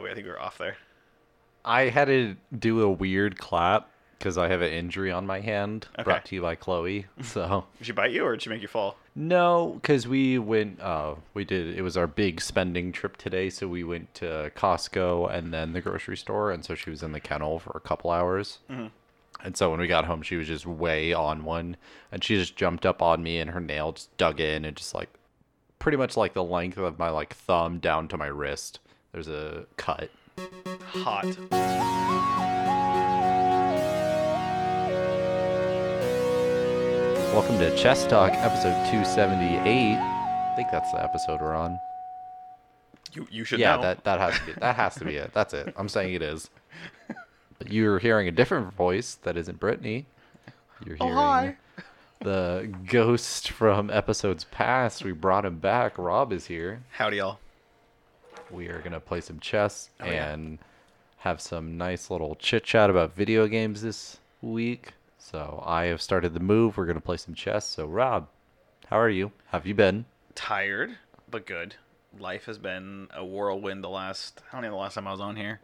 the way. I think we were off there. I had to do a weird clap because I have an injury on my hand. Okay. Brought to you by Chloe. So Did she bite you or did she make you fall? no, because we went. Uh, we did. It was our big spending trip today. So we went to Costco and then the grocery store, and so she was in the kennel for a couple hours. And so when we got home, she was just way on one, and she just jumped up on me, and her nail just dug in, and just like, pretty much like the length of my like thumb down to my wrist. There's a cut. Hot. Welcome to Chess Talk, episode 278. I think that's the episode we're on. You you should yeah, know. that that has to be that has to be it. That's it. I'm saying it is. But you're hearing a different voice that isn't Brittany. You're Oh, hearing hi. the ghost from episodes past. We brought him back. Rob is here. Howdy, y'all. We are gonna play some chess Oh, yeah. and have some nice little chit chat about video games this week. So I have started the move. We're gonna play some chess. So Rob, how are you? Have you been? Tired, but good. Life has been a whirlwind the last. I don't know the last time I was on here.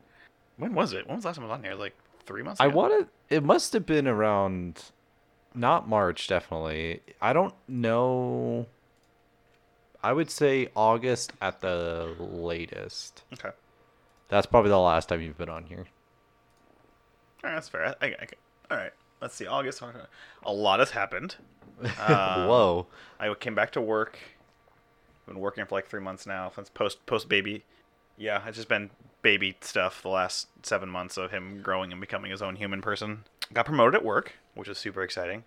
When was it? When was the last time I was on here? Like three months. I ago? wanted. It must have been around, not March, definitely. I don't know. I would say August at the latest. Okay. That's probably the last time you've been on here. All right, that's fair. I, I, I, all right. Let's see. August. A lot has happened. Um, Whoa. I came back to work. Been working for like three months now since post post baby. Yeah, it's just been baby stuff the last seven months of him growing and becoming his own human person. Got promoted at work, which is super exciting.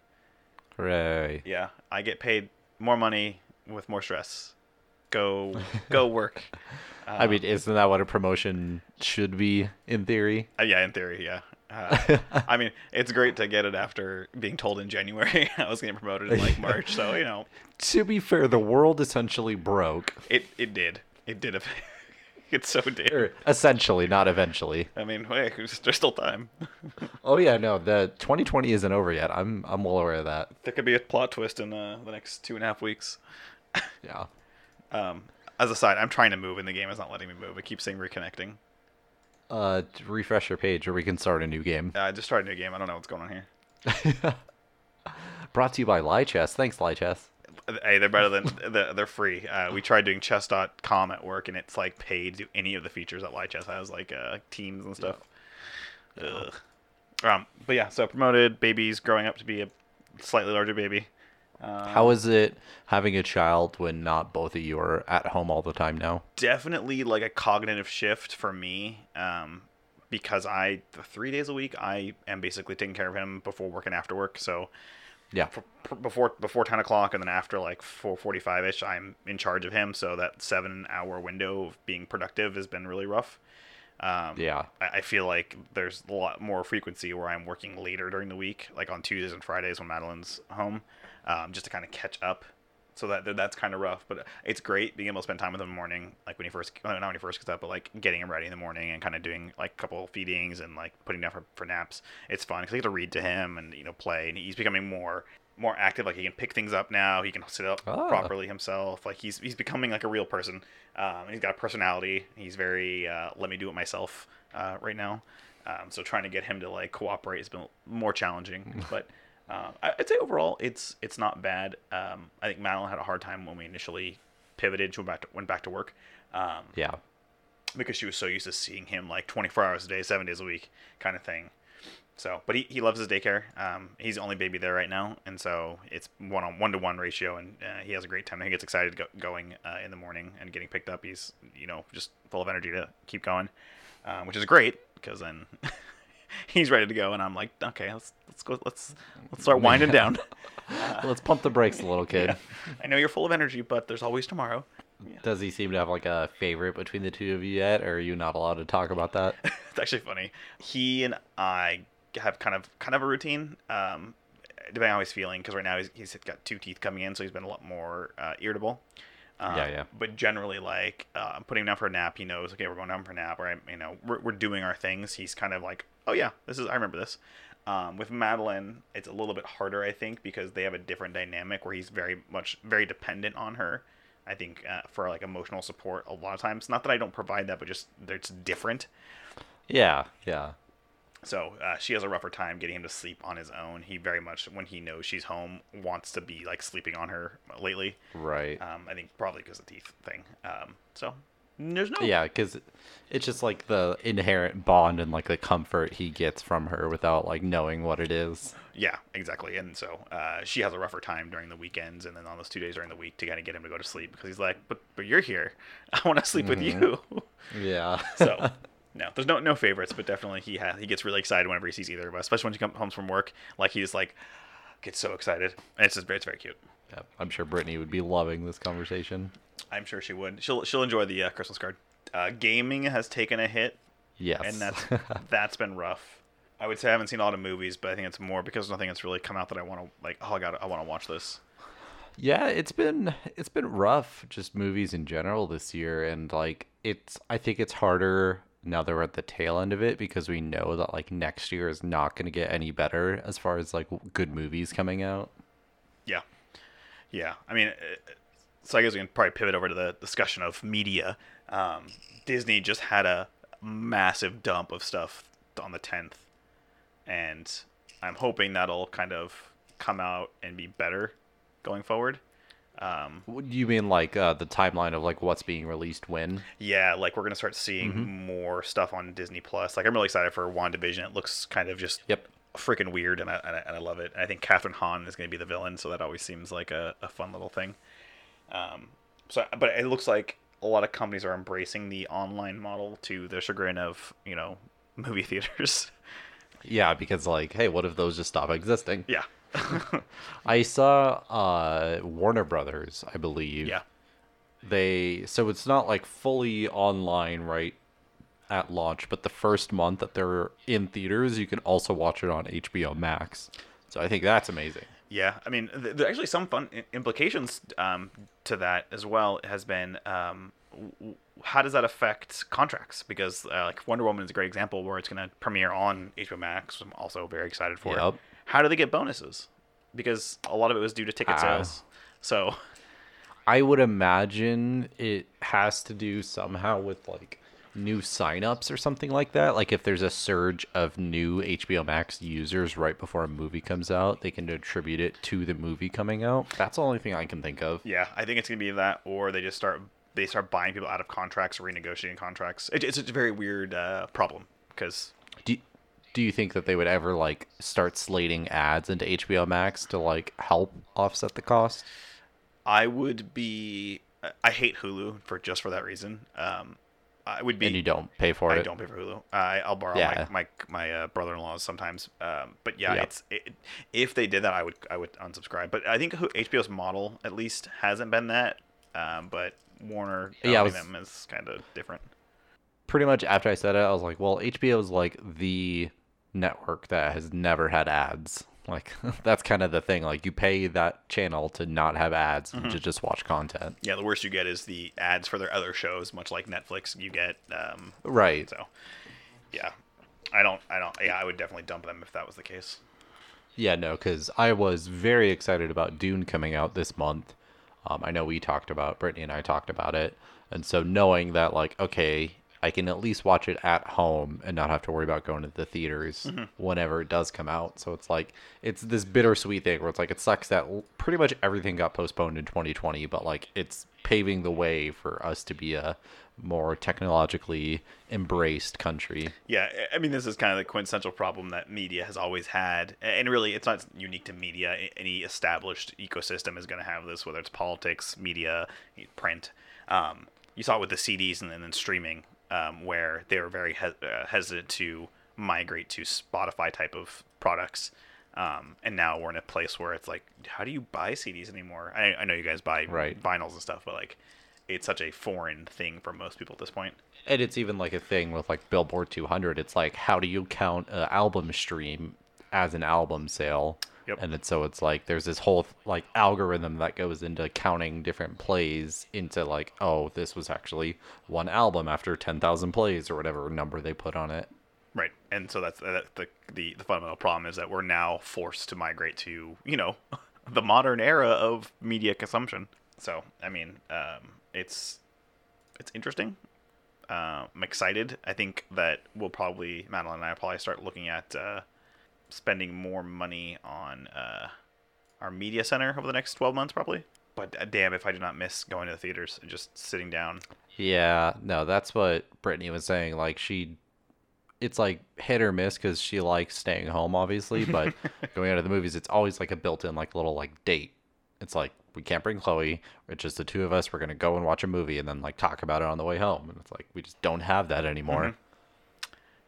Hooray. Yeah, I get paid more money with more stress. Go go work. I mean, isn't that what a promotion should be in theory? Uh, yeah, in theory, yeah. Uh, I mean, it's great to get it after being told in January I was getting promoted in like March. So you know, To be fair, the world essentially broke. it it did. It did. It so did. Or essentially, not eventually. I mean, wait, there's still time. Oh yeah, no, the 2020 isn't over yet. I'm I'm well aware of that. There could be a plot twist in uh, the next two and a half weeks. Yeah. Um, as a side, I'm trying to move, and the game is not letting me move. It keeps saying reconnecting. Uh, refresh your page, or we can start a new game. Uh, just started a new game. I don't know what's going on here. Brought to you by Lichess. Thanks, Lichess. Hey, they're better than they're free. Uh, we tried doing chess.com at work, and it's like paid to do any of the features that Lichess has, like uh, teams and stuff. Ugh. Um, but yeah, so promoted, babies growing up to be a slightly larger baby. Uh, How is it having a child when not both of you are at home all the time now? definitely like a cognitive shift for me um, because I the three days a week I am basically taking care of him before work and after work. So Yeah. f- p- before before ten o'clock and then after like four forty five ish, I'm in charge of him. So that seven hour window of being productive has been really rough. Um, Yeah. I, I feel like there's a lot more frequency where I'm working later during the week, like on Tuesdays and Fridays when Madeline's home, um, just to kind of catch up. So that that- that's kind of rough, but it's great being able to spend time with him in the morning, like when he first, not when he first gets up, but like getting him ready in the morning and kind of doing like a couple feedings and like putting him down for, for naps. It's fun because I get to read to him and you know play, and he's becoming more more active. Like he can pick things up now. He can sit up Ah. properly himself. Like he's he's becoming like a real person. Um, he's got a personality. He's very uh, let me do it myself uh, right now. Um, so trying to get him to like cooperate has been more challenging. but uh, I'd say overall it's it's not bad. Um, I think Madeline had a hard time when we initially pivoted. She went back to, went back to work. Um, Yeah. because she was so used to seeing him like 24 hours a day, seven days a week, kind of thing. So, but he, he loves his daycare. Um, he's the only baby there right now, and so it's one on one to one ratio, and uh, he has a great time. He gets excited go, going uh, in the morning and getting picked up. He's you know just full of energy to keep going, um, which is great because then he's ready to go, and I'm like, okay, let's let's go, let's let's start winding down. Let's pump the brakes a little, kid. I know you're full of energy, but there's always tomorrow. Does he seem to have like a favorite between the two of you yet, or are you not allowed to talk about that? it's actually funny. He and I have kind of kind of a routine, um, depending on how he's feeling. Because right now he's, he's got two teeth coming in, so he's been a lot more uh, irritable. Um, Yeah, yeah. But generally, like uh, I'm putting him down for a nap. He knows, okay, we're going down for a nap, or I, you know, we're, we're doing our things. He's kind of like, oh yeah, this is I remember this. Um, with Madeline, it's a little bit harder, I think, because they have a different dynamic where he's very much very dependent on her. I think uh, for like emotional support a lot of times. Not that I don't provide that, but just that it's different. Yeah, yeah. So uh, she has a rougher time getting him to sleep on his own. He very much, when he knows she's home, wants to be like sleeping on her lately. Right. Um, I think probably because of the teeth thing. Um, so there's no Yeah, because it's just like the inherent bond and like the comfort he gets from her without like knowing what it is. Yeah, exactly. And so uh, she has a rougher time during the weekends and then on those two days during the week to kind of get him to go to sleep because he's like, but but you're here. I want to sleep with you. Yeah. so no, there's no no favorites, but definitely he has he gets really excited whenever he sees either of us, especially when he comes home from work. Like he just like gets so excited, and it's just it's very cute. Yeah, I'm sure Brittany would be loving this conversation. I'm sure she would. She'll she'll enjoy the uh, Christmas card. Uh, gaming has taken a hit, Yes. and that's that's been rough. I would say I haven't seen a lot of movies, but I think it's more because nothing that's really come out that I want to like. Oh, I got I want to watch this. Yeah, it's been it's been rough just movies in general this year and like it's I think it's harder now that we're at the tail end of it because we know that like next year is not going to get any better as far as like good movies coming out. Yeah. I mean, uh, so I guess we can probably pivot over to the discussion of media. Um, Disney just had a massive dump of stuff on the tenth, and I'm hoping that'll kind of come out and be better going forward. Um, you mean like uh, the timeline of like what's being released when? yeah, like we're gonna start seeing more stuff on Disney Plus. Like I'm really excited for WandaVision. It looks kind of just Yep. Freaking weird, and I, and I and I love it. I think Kathryn Hahn is going to be the villain, so that always seems like a, a fun little thing. Um, so, but it looks like a lot of companies are embracing the online model to the chagrin of you know movie theaters. Yeah, because like hey, what if those just stop existing? yeah, I saw uh Warner Brothers, I believe. yeah, they so it's not like fully online right at launch but the first month that they're in theaters you can also watch it on hbo max so i think that's amazing yeah. I mean, th- there are actually some fun implications um, to that as well. Has been um, w- how does that affect contracts? Because uh, like Wonder Woman is a great example where it's going to premiere on HBO Max. I'm also very excited for Yep. it. How do they get bonuses? Because a lot of it was due to ticket sales. So i would imagine it has to do somehow with like new signups or something like that like if there's a surge of new hbo max users right before a movie comes out they can attribute it to the movie coming out that's the only thing i can think of yeah, I think it's going to be that, or they just start they start buying people out of contracts or renegotiating contracts. It, it's a very weird uh, problem because do, do you think that they would ever like start slating ads into HBO Max to like help offset the cost? I would be. I hate Hulu for just for that reason. Um, I would be. And you don't pay for I it. I don't pay for Hulu. I, I'll borrow Yeah. my my, my uh, brother-in-law's sometimes. Um, but yeah, Yep. it's it, if they did that, I would I would unsubscribe. But I think HBO's model at least hasn't been that. Um, but Warner, Yeah, was- them is kind of different. Pretty much after I said it, I was like, well, HBO is like the network that has never had ads. Like that's kind of the thing. Like you pay that channel to not have ads Mm-hmm. to just watch content. Yeah, the worst you get is the ads for their other shows, much like Netflix. You get um, Right. so. Yeah, I don't. I don't. Yeah, I would definitely dump them if that was the case. Yeah, no, because I was very excited about Dune coming out this month. Um, I know we talked about Brittany and I talked about it, and so knowing that, like, okay, I can at least watch it at home and not have to worry about going to the theaters whenever it does come out. So it's like it's this bittersweet thing where it's like it sucks that pretty much everything got postponed in 2020, but like it's paving the way for us to be a more technologically embraced country. Yeah, I- mean, this is kind of the quintessential problem that media has always had, and really, it's not unique to media. Any established ecosystem is going to have this, whether it's politics, media, print. Um, you saw it with the CDs and then, then streaming, um, where they were very hes- uh, hesitant to migrate to Spotify type of products. Um, and now we're in a place where it's like, how do you buy CDs anymore? I, I know you guys buy Right. vinyls and stuff, but like, it's such a foreign thing for most people at this point. And it's even like a thing with like Billboard 200. It's like, how do you count an album stream as an album sale? Yep. And it's, so it's like there's this whole like algorithm that goes into counting different plays into like, oh, this was actually one album after 10,000 plays or whatever number they put on it. Right, and so that's that, the, the the fundamental problem is that we're now forced to migrate to you know the modern era of media consumption. So I mean, um, it's it's interesting. Uh, I'm excited. I think that we'll probably Madeline and I will probably start looking at uh, spending more money on uh, our media center over the next 12 months, probably. But uh, damn, if I do not miss going to the theaters and just sitting down. Yeah, no, that's what Brittany was saying. Like she, it's like hit or miss because she likes staying home, obviously. But going out to the movies, it's always like a built-in like little like date. It's like we can't bring Chloe. It's just the two of us. We're gonna go and watch a movie and then like talk about it on the way home. And it's like we just don't have that anymore. Mhm.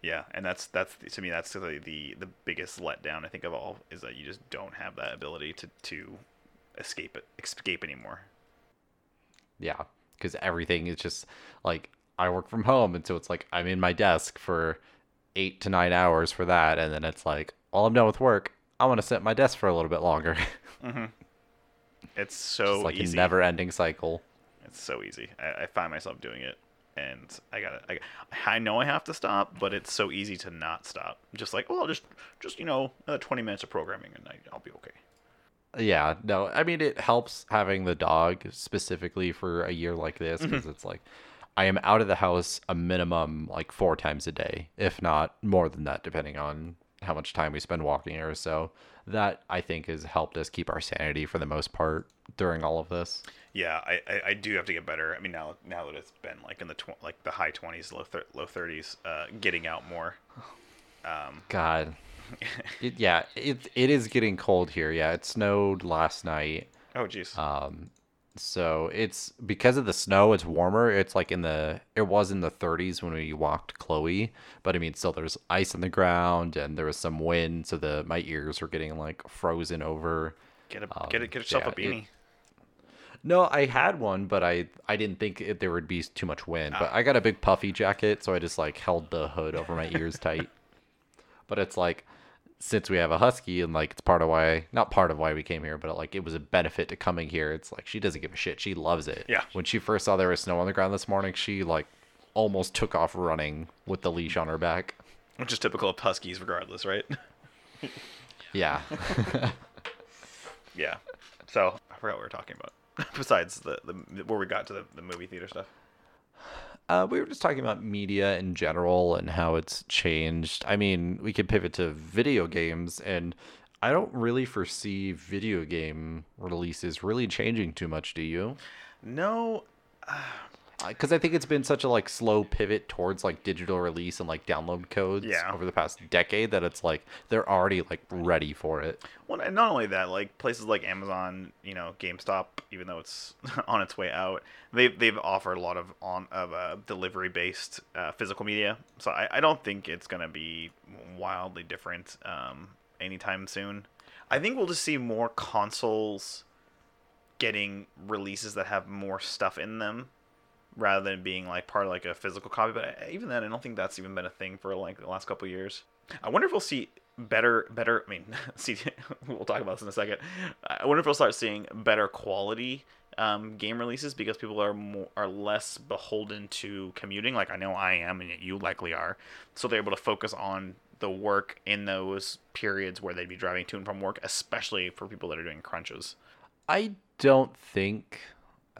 Yeah, and that's that's to me that's the, the the biggest letdown I think of all is that you just don't have that ability to to escape it escape anymore. Yeah, because everything is just like I work from home, and so it's like I'm in my desk for eight to nine hours for that, and then it's like, all I'm done with work, I want to sit at my desk for a little bit longer. Mm-hmm. It's so it's like easy. a never-ending cycle. It's so easy. I, I find myself doing it, and I got to I, I know I have to stop, but it's so easy to not stop. Just like, well, just just you know, another twenty minutes of programming, and I, I'll be okay. Yeah, no, I mean it helps having the dog specifically for a year like this Mm-hmm. because it's like I am out of the house a minimum like four times a day, if not more than that, depending on how much time we spend walking or so. That I think has helped us keep our sanity for the most part during all of this. Yeah, I, I, I do have to get better. I mean, now now that it's been like in the tw- like the high twenties, low thir- low thirties, uh, getting out more. Um, God, it, yeah, it it is getting cold here. Yeah, it snowed last night. oh jeez. Um, so it's because of the snow, it's warmer. It's like in the it was in the 30s when we walked Chloe, but I mean, still there's ice on the ground and there was some wind, so the my ears were getting like frozen over. get a um, get a, get yourself yeah, a beanie. it- No, I had one, but I I didn't think it, there would be too much wind. But I got a big puffy jacket, so I just like held the hood over my ears tight. But it's like since we have a husky and like it's part of why not part of why we came here, but like it was a benefit to coming here. It's like she doesn't give a shit. She loves it. Yeah. When she first saw there was snow on the ground this morning, she like almost took off running with the leash on her back. which is typical of huskies, regardless, right? Yeah. yeah. So I forgot what we were talking about. Besides the, the where we got to the, the movie theater stuff. Uh, we were just talking about media in general and how it's changed. I mean, we could pivot to video games, and I don't really foresee video game releases really changing too much. Do you? No, Because I think it's been such a like slow pivot towards like digital release and like download codes Yeah. over the past decade that it's like they're already like ready for it. Well, and not only that, like places like Amazon, you know, GameStop, even though it's on its way out, they've they've offered a lot of on of uh, delivery based uh, physical media. So I, I don't think it's gonna be wildly different um, anytime soon. I think we'll just see more consoles getting releases that have more stuff in them rather than being like part of like a physical copy. But even then, I don't think that's even been a thing for like the last couple years. I wonder if we'll see better, better. I mean, see, we'll talk about this in a second. I wonder if we'll start seeing better quality um, game releases because people are more are less beholden to commuting. Like I know I am, and you likely are. So they're able to focus on the work in those periods where they'd be driving to and from work, especially for people that are doing crunches. I don't think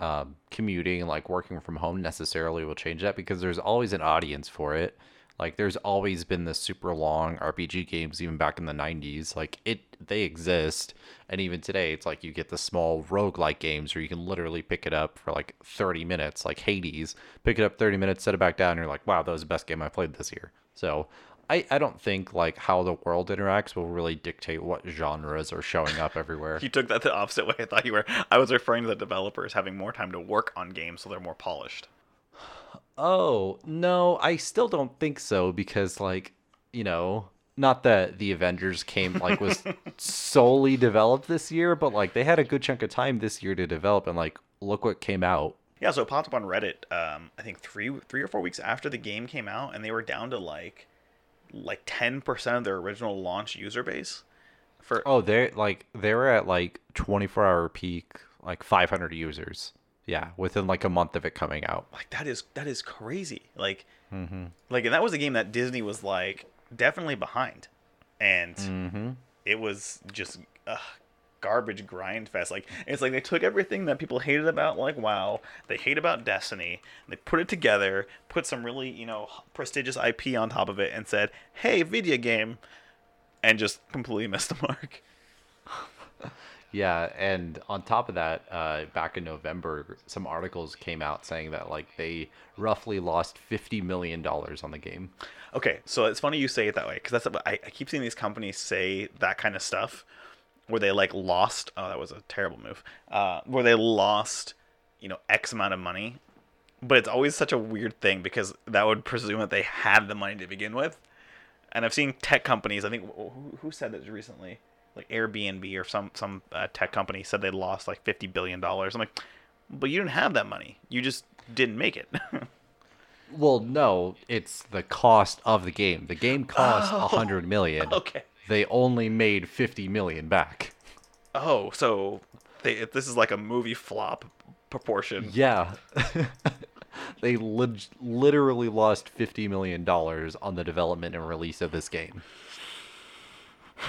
um, commuting and like working from home necessarily will change that because there's always an audience for it. Like there's always been the super long RPG games even back in the 90s. Like it they exist and even today it's like you get the small roguelike games where you can literally pick it up for like 30 minutes like Hades. Pick it up 30 minutes, set it back down and you're like, "Wow, that was the best game I played this year." So, I, I don't think like how the world interacts will really dictate what genres are showing up everywhere. You took that the opposite way. I thought you were. I was referring to the developers having more time to work on games, so they're more polished. Oh, no, I still don't think so because like, you know, not that the Avengers came like was solely developed this year, but like they had a good chunk of time this year to develop and like look what came out. Yeah, so it popped up on Reddit. Um, I think three, three or four weeks after the game came out, and they were down to like, like ten percent of their original launch user base. For Oh, they're like they were at like 24 hour peak, like 500 users. Yeah, within like a month of it coming out. like that is that is crazy. Like, like, and that was a game that Disney was like definitely behind, and Mm-hmm. it was just ugh, garbage grind fest. Like it's like they took everything that people hated about like WoW, they hate about Destiny, they put it together, put some really you know prestigious IP on top of it, and said, "Hey, video game," and just completely missed the mark. Yeah, and on top of that, uh, back in November, some articles came out saying that like they roughly lost fifty million dollars on the game. Okay, so it's funny you say it that way because that's I, I keep seeing these companies say that kind of stuff where they like lost. Oh, that was a terrible move. Uh, where they lost, you know, X amount of money, but it's always such a weird thing because that would presume that they had the money to begin with. And I've seen tech companies. I think who, who said this recently? Like Airbnb or some some uh, tech company said they lost like fifty billion dollars. I'm like, but you didn't have that money. You just didn't make it. Well, no, it's the cost of the game. The game cost a Oh, hundred million. okay. They only made fifty million back. Oh, so they, this is like a movie flop proportion. Yeah. they lit- literally lost fifty million dollars on the development and release of this game.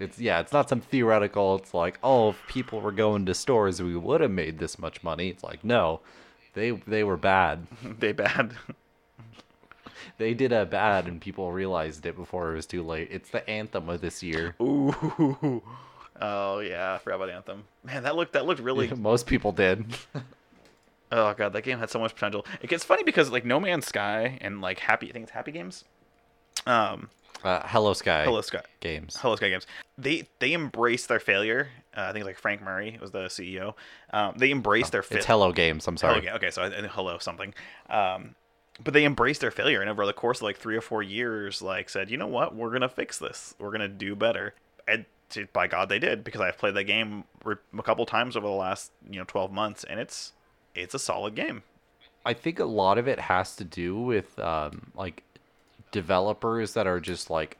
It's yeah, it's not some theoretical. It's like, oh, if people were going to stores, we would have made this much money. It's like, no, they they were bad. they bad. They did a bad, and people realized it before it was too late. It's the anthem of this year. Ooh. Oh yeah, I forgot about Anthem. Man, that looked that looked really. Most people did. Oh god, that game had so much potential. It gets funny because like No Man's Sky and like Happy, I think it's Happy Games. Um, Uh, Hello Sky. Hello Sky. Games. Hello Sky Games. They they embraced their failure. Uh, I think like Frank Murray was the CEO. Um, they embraced their Oh, It's. Hello Games. I'm sorry. Okay, okay, so I- hello something. Um, but they embraced their failure, and over the course of like three or four years, like said, you know what, we're gonna fix this. We're gonna do better. And by God, they did because I've played that game a couple times over the last you know twelve months, and it's it's a solid game. I think a lot of it has to do with um, like developers that are just like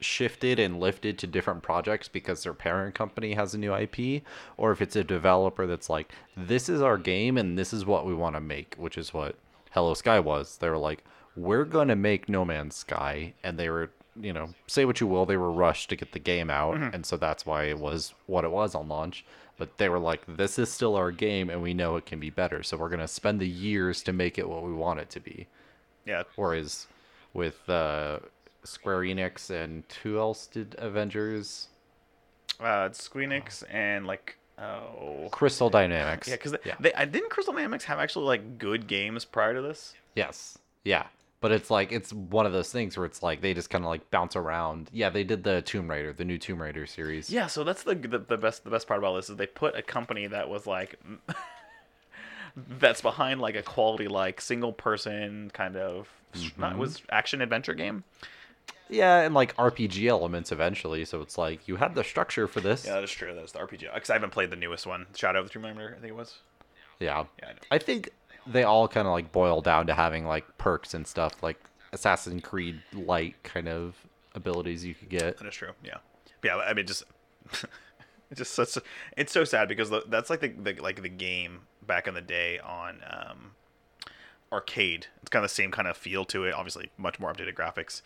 shifted and lifted to different projects because their parent company has a new IP, or if it's a developer that's like, this is our game and this is what we want to make, which is what Hello Sky was. They were like, we're gonna make No Man's Sky, and they were, you know, say what you will, they were rushed to get the game out, and so that's why it was what it was on launch. But they were like, this is still our game, and we know it can be better, so we're gonna spend the years to make it what we want it to be. Yeah, Whereas with uh, Square Enix and who else did Avengers? uh, it's Squeenix and like oh Crystal Dynamics. yeah, because yeah. they, didn't Crystal Dynamics have actually like good games prior to this. Yes. Yeah. But it's like it's one of those things where it's like they just kind of like bounce around. Yeah, they did the Tomb Raider, the new Tomb Raider series. Yeah, so that's the, the the best the best part about this is they put a company that was like that's behind like a quality like single person kind of not mm-hmm. was action adventure game. Yeah, and like RPG elements eventually. So it's like you had the structure for this. Yeah, that is true. That's the RPG. Because I haven't played the newest one, Shadow of the Tomb Raider. I think it was. Yeah. Yeah, I. I think they all kind of like boil down to having like perks and stuff, like Assassin's Creed light kind of abilities you could get. That is true. Yeah. But yeah. I mean, just it's just such. A, it's so sad because that's like the, the like the game back in the day on um, arcade. It's kind of the same kind of feel to it. Obviously, much more updated graphics.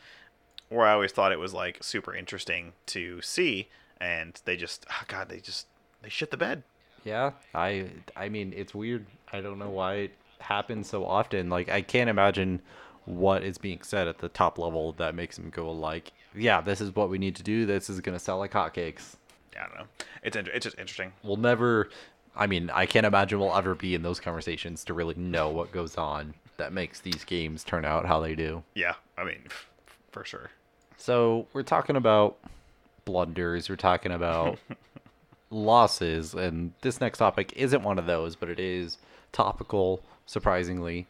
Where I always thought it was like super interesting to see, and they just, oh God, they just they shit the bed. Yeah, I I mean it's weird. I don't know why it happens so often. Like I can't imagine what is being said at the top level that makes them go like, yeah, this is what we need to do. This is gonna sell like hotcakes. Yeah, I don't know. It's inter- it's just interesting. We'll never. I mean, I can't imagine we'll ever be in those conversations to really know what goes on that makes these games turn out how they do. Yeah, I mean, for sure. So we're talking about blunders. We're talking about losses, and this next topic isn't one of those, but it is topical. Surprisingly,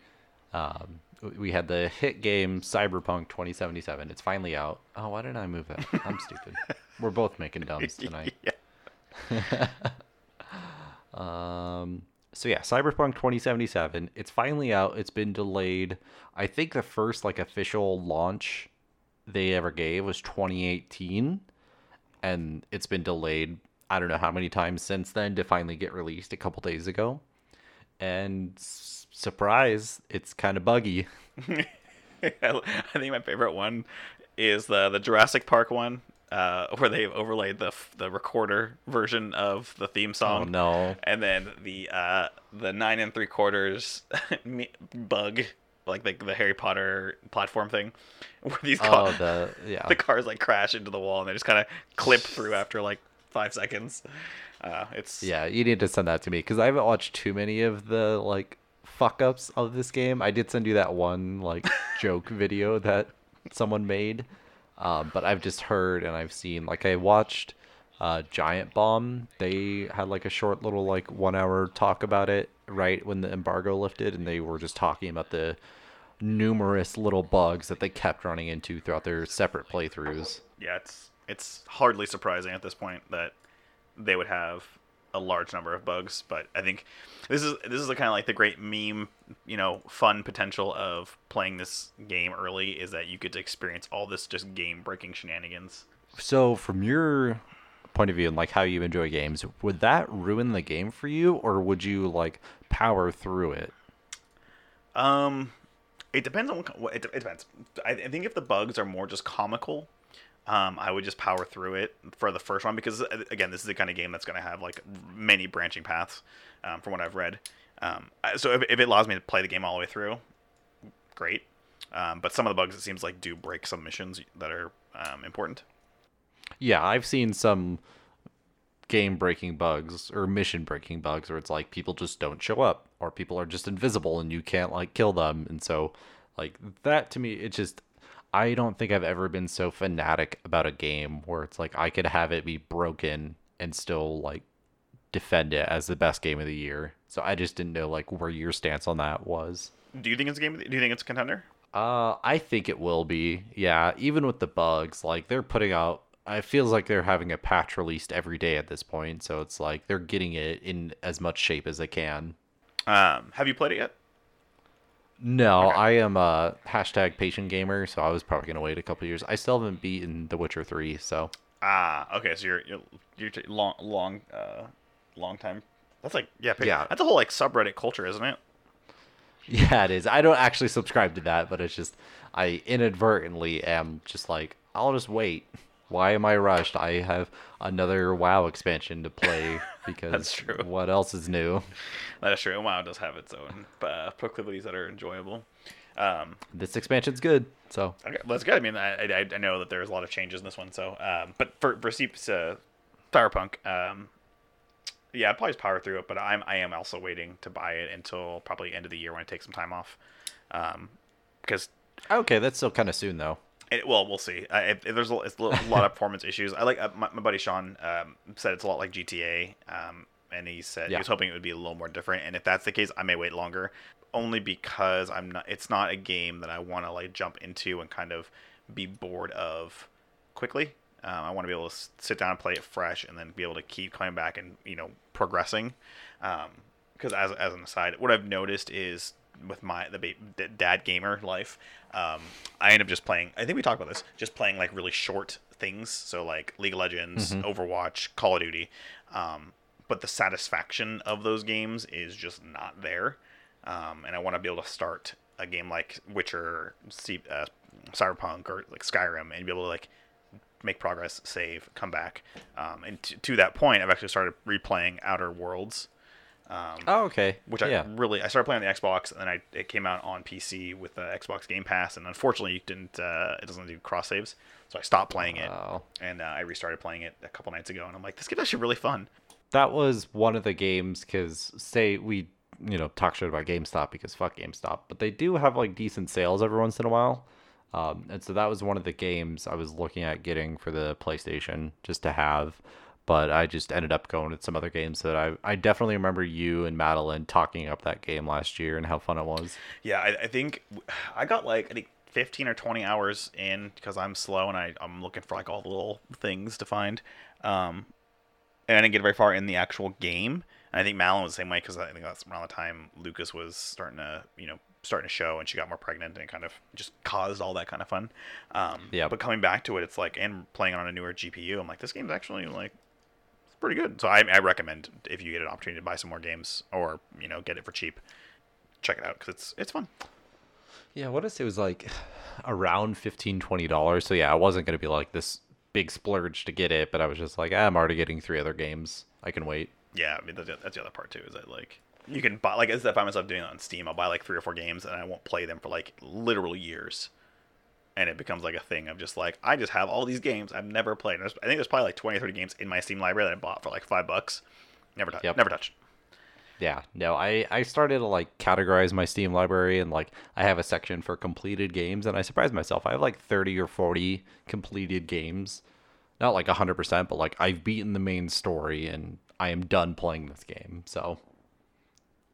um, we had the hit game Cyberpunk 2077. It's finally out. Oh, why didn't I move that? I'm stupid. We're both making dumbs tonight. Um, so yeah, Cyberpunk 2077. It's finally out. It's been delayed. I think the first like official launch they ever gave was 2018, and it's been delayed. I don't know how many times since then to finally get released a couple days ago. And s- surprise, it's kind of buggy. I think my favorite one is the the Jurassic Park one uh, where they've overlaid the the recorder version of the theme song. Oh no. And then the uh, the nine and three quarters bug, like the the Harry Potter platform thing, where these Oh cars, the yeah. the cars like crash into the wall and they just kind of clip through after like five seconds. Uh, it's Yeah, you need to send that to me because I haven't watched too many of the like fuck ups of this game. I did send you that one like joke video that someone made, um, but I've just heard and I've seen like I watched uh, Giant Bomb. They had like a short little like one hour talk about it right when the embargo lifted, and they were just talking about the numerous little bugs that they kept running into throughout their separate playthroughs. yeah, it's it's hardly surprising at this point that they would have a large number of bugs. But I think this is this is the kind of like the great meme, you know, fun potential of playing this game early is that you get to experience all this just game breaking shenanigans. So, from your point of view and like how you enjoy games, would that ruin the game for you, or would you like power through it? Um, it depends on what, it, it depends. I, I think if the bugs are more just comical, um, I would just power through it for the first one because uh, again, this is the kind of game that's going to have like many branching paths, um, from what I've read. Um, so if, if it allows me to play the game all the way through, great. Um, but some of the bugs it seems like do break some missions that are um, important. Yeah, I've seen some game breaking bugs or mission breaking bugs where it's like people just don't show up or people are just invisible and you can't like kill them. And so, like, that to me, it just. I don't think I've ever been so fanatic about a game where it's like I could have it be broken and still like defend it as the best game of the year. So I just didn't know like where your stance on that was. Do you think it's a game? Do you think it's a contender? Uh, I think it will be. Yeah, even with the bugs, like they're putting out. It feels like they're having a patch released every day at this point, so it's like they're getting it in as much shape as they can. Um, have you played it yet? No, Okay. I am a hashtag patient gamer, so I was probably gonna wait a couple years. I still haven't beaten The Witcher three, so Ah, okay. So you're you're you're t- long long uh long time. That's like yeah Yeah. That's a whole like subreddit culture, isn't it? yeah, it is. I don't actually subscribe to that, but it's just I inadvertently am just like I'll just wait. Why am I rushed? I have another WoW expansion to play because That's true. what else is new? That is true. WoW does have its own uh, proclivities that are enjoyable. Um, This expansion's good, so okay, that's good. I mean, I, I, I know that there's a lot of changes in this one. So, um, but for for Seeps, uh, Cyberpunk, um, yeah, I'd probably just power through it. But I'm I am also waiting to buy it until probably end of the year when I take some time off, um, because okay, that's still kind of soon though. It, well, we'll see. Uh, if there's a, it's a lot of performance issues. I like uh, my, my buddy Sean um, said it's a lot like GTA, um, and he said he was hoping it would be a little more different. And if that's the case, I may wait longer, only because I'm not. It's not a game that I want to like jump into and kind of be bored of quickly. Um, I want to be able to sit down and play it fresh, and then be able to keep coming back and you know progressing. Because as as an aside, what I've noticed is with my the ba- dad gamer life, um, I end up just playing. I think we talked about this. Just playing like really short things. So like League of Legends, Overwatch, Call of Duty. Um, but the satisfaction of those games is just not there. Um, and I want to be able to start a game like Witcher, C- uh, Cyberpunk, or like Skyrim, and be able to like make progress, save, come back. Um, and t- to that point, I've actually started replaying Outer Worlds Oh, okay. which I really I started playing on the Xbox and then I it came out on PC with the Xbox Game Pass and unfortunately it didn't uh, it doesn't do cross saves so I stopped playing it Wow. and uh, I restarted playing it a couple nights ago and I'm like this game's actually really fun. that was one of the games because say we you know talk shit about GameStop because fuck GameStop, but they do have like decent sales every once in a while. Um, and so that was one of the games I was looking at getting for the PlayStation just to have, but I just ended up going to some other games that I I definitely remember you and Madeline talking up that game last year and how fun it was. Yeah, I, I think I got like I think 15 or 20 hours in because I'm slow and I I'm looking for like all the little things to find. Um, and I didn't get very far in the actual game. And I think Madeline was the same way because I think that's around the time Lucas was starting to, you know, starting to show and she got more pregnant and it kind of just caused all that kind of fun. Um, Yeah. But coming back to it, it's like, and playing on a newer GPU, I'm like, this game's actually like, pretty good. So I, I recommend if you get an opportunity to buy some more games or, you know, get it for cheap, check it out because it's, it's fun. Yeah, what is it was like around 15 20 dollars. So yeah, I wasn't going to be like this big splurge to get it, but I was just like, ah, I'm already getting three other games. I can wait. Yeah, I mean that's, the- that's the other part too. Is that like you can buy like as I find myself doing it on Steam, I'll buy like three or four games and I won't play them for like literal years, and it becomes like a thing of just like I just have all these games I've never played. I think there's probably like 20 or 30 games in my Steam library that I bought for like five bucks. Never touched. Yep. Never touched. Yeah, no, I I started to like categorize my Steam library and like I have a section for completed games and I surprised myself. I have like 30 or 40 completed games. Not like 100%, but like I've beaten the main story and I am done playing this game. So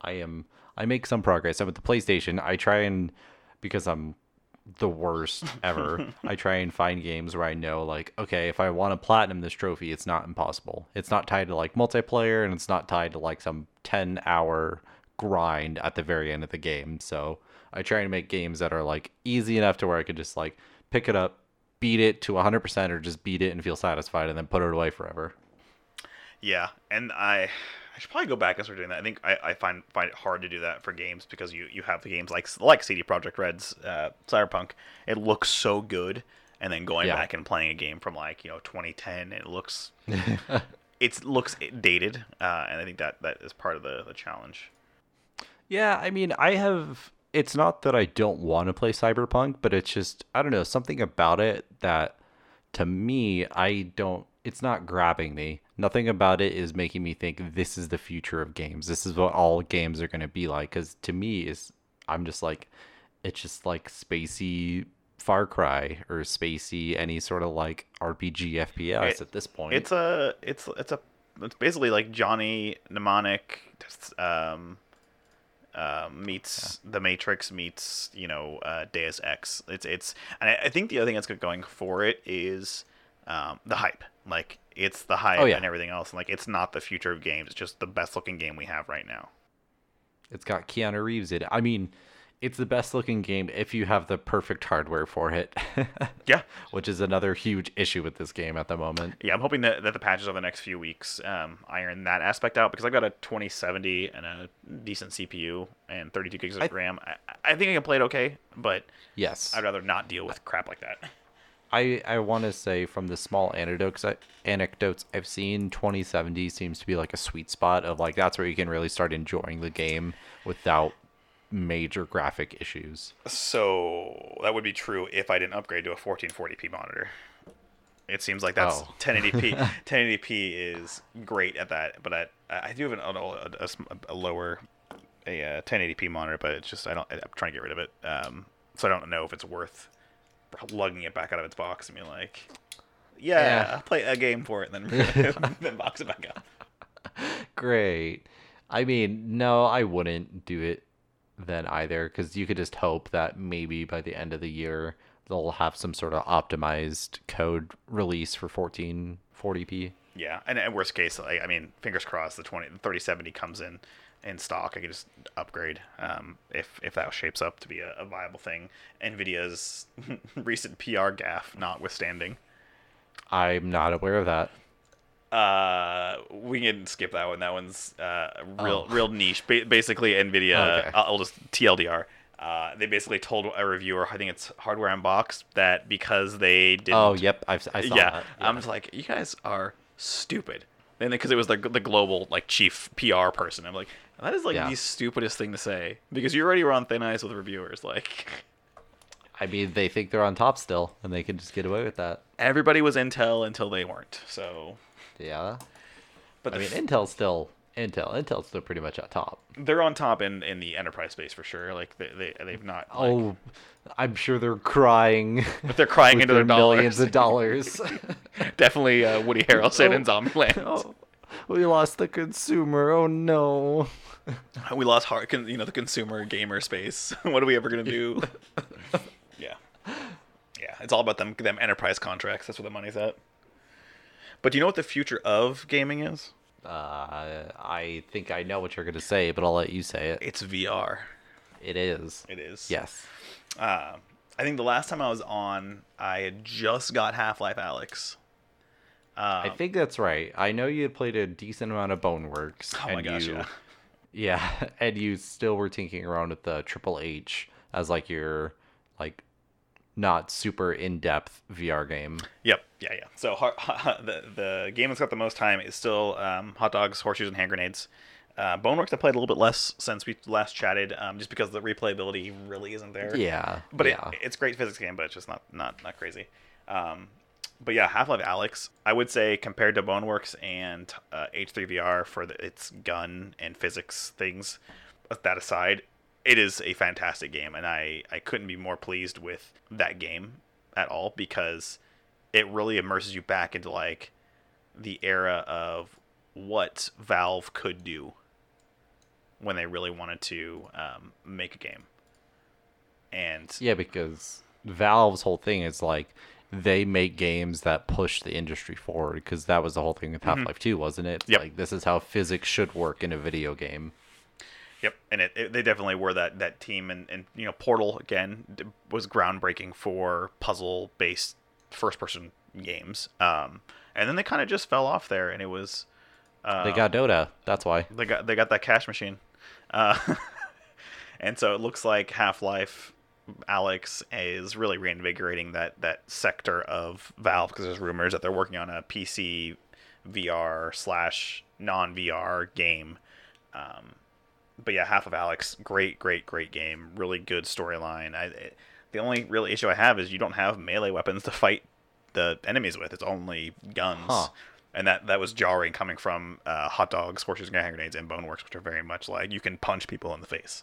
I am I make some progress. And with the PlayStation, I try and because I'm the worst ever, I try and find games where I know like, okay, if I want to platinum this trophy, it's not impossible. It's not tied to like multiplayer and it's not tied to like some 10 hour grind at the very end of the game. So I try and make games that are like easy enough to where I could just like pick it up, beat it to 100% or just beat it and feel satisfied and then put it away forever. Yeah, and I I should probably go back and start doing that. I think I, I find find it hard to do that for games because you you have the games like like CD Projekt Red's uh, Cyberpunk. It looks so good, and then going Yeah. back and playing a game from like you know 2010, it looks it looks dated, uh, and I think that that is part of the the challenge. Yeah, I mean, I have. It's not that I don't want to play Cyberpunk, but it's just I don't know something about it that, to me, I don't. It's not grabbing me. Nothing about it is making me think this is the future of games. This is what all games are going to be like. Because to me, is I'm just like, it's just like spacey Far Cry or spacey any sort of like RPG FPS It- at this point. It's a it's it's a it's basically like Johnny Mnemonic um, uh, meets the Matrix meets you know uh, Deus Ex. It's it's and I, I think the other thing that's going for it is um, the hype. Like it's the hype Oh, yeah. and everything else. And like it's not the future of games. It's just the best looking game we have right now. It's got Keanu Reeves in it. I mean, it's the best looking game if you have the perfect hardware for it. Yeah. Which is another huge issue with this game at the moment. Yeah, I'm hoping that, that the patches over the next few weeks um, iron that aspect out because I've got a 2070 and a decent CPU and 32 gigs of I- RAM. I, I think I can play it okay, but Yes. I'd rather not deal with crap like that. I, I want to say from the small anecdotes I, anecdotes I've seen, 2070 seems to be like a sweet spot of like that's where you can really start enjoying the game without major graphic issues. So that would be true if I didn't upgrade to a 1440p monitor. It seems like that's Oh. 1080p. 1080p is great at that, but I I do have an, a, a- a a lower a uh, 1080p monitor, but it's just I don't I'm trying to get rid of it. Um, so I don't know if it's worth lugging it back out of its box and be like, yeah, Yeah. play a game for it, and then then box it back up. Great. I mean, no, I wouldn't do it then either because you could just hope that maybe by the end of the year they'll have some sort of optimized code release for 1440p. Yeah, and at worst case, like I mean, fingers crossed, the 20, the 3070 comes in in stock. I can just upgrade um, if if that shapes up to be a, a viable thing. Nvidia's recent PR gaff notwithstanding, I'm not aware of that. uh, we can skip that one. That one's uh, real Oh. real niche. Ba- basically, Nvidia. Okay. I'll just TLDR. Uh, they basically told a reviewer, I think it's Hardware Unboxed, that because they didn't Oh, yep, I've, I saw yeah, that. I'm just like, you guys are stupid. And because it was the the global like chief PR person, I'm like, that is like Yeah. the stupidest thing to say because you already were on thin ice with reviewers. Like I mean, they think they're on top still, and they can just get away with that. everybody was Intel until they weren't. So, Yeah. but I mean, f- Intel's still Intel. Intel's still pretty much at top. they're on top in in the enterprise space for sure. Like they they they've not. Like, Oh, I'm sure they're crying. but they're crying into their, millions dollars. of dollars. Definitely uh, Woody Harrelson in Oh. Zombieland. oh, we lost the consumer. Oh no. We lost heart, con- you know, the consumer gamer space. what are we ever gonna do? yeah, yeah. It's all about them them enterprise contracts. That's where the money's at. But do you know what the future of gaming is? Uh, I think I know what you're gonna say, but I'll let you say it. It's VR. It is. It is. Yes. Uh, I think the last time I was on, I had just got Half Life Alyx. I Um, think that's right. I know you had played a decent amount of Boneworks. Oh my and gosh, you, yeah. Yeah, and you still were tinkering around with the Triple H as like your like not super in depth VR game. Yep. Yeah, yeah. So the the game that's got the most time is still um, hot dogs, horseshoes, and hand grenades. Uh, Boneworks I played a little bit less since we last chatted, um, just because the replayability really isn't there. Yeah, but yeah. It, it's a great physics game, but it's just not not not crazy. Um, but yeah, Half Life Alyx, I would say compared to Boneworks and uh, H3VR for the, its gun and physics things, that aside, it is a fantastic game, and I I couldn't be more pleased with that game at all because it really immerses you back into like the era of what Valve could do when they really wanted to um, make a game. And Yeah, because Valve's whole thing is like they make games that push the industry forward because that was the whole thing with Half Life 2, wasn't it? Yep. Like this is how physics should work in a video game. Yep, and it, it, they definitely were that that team, and, and you know Portal again was groundbreaking for puzzle based first person games. Um, and then they kind of just fell off there, and it was uh, They got Dota, that's why. they got they got that cash machine, uh, and so it looks like Half Life Alyx is really reinvigorating that that sector of Valve because there's rumors that they're working on a PC VR slash non VR game. Um, but yeah, half of Alyx, great, great, great game. Really good storyline. I, it, the only real issue I have is you don't have melee weapons to fight the enemies with. It's only guns, Huh. And that that was jarring coming from uh, hot dogs, and hand grenades, and boneworks, which are very much like you can punch people in the face.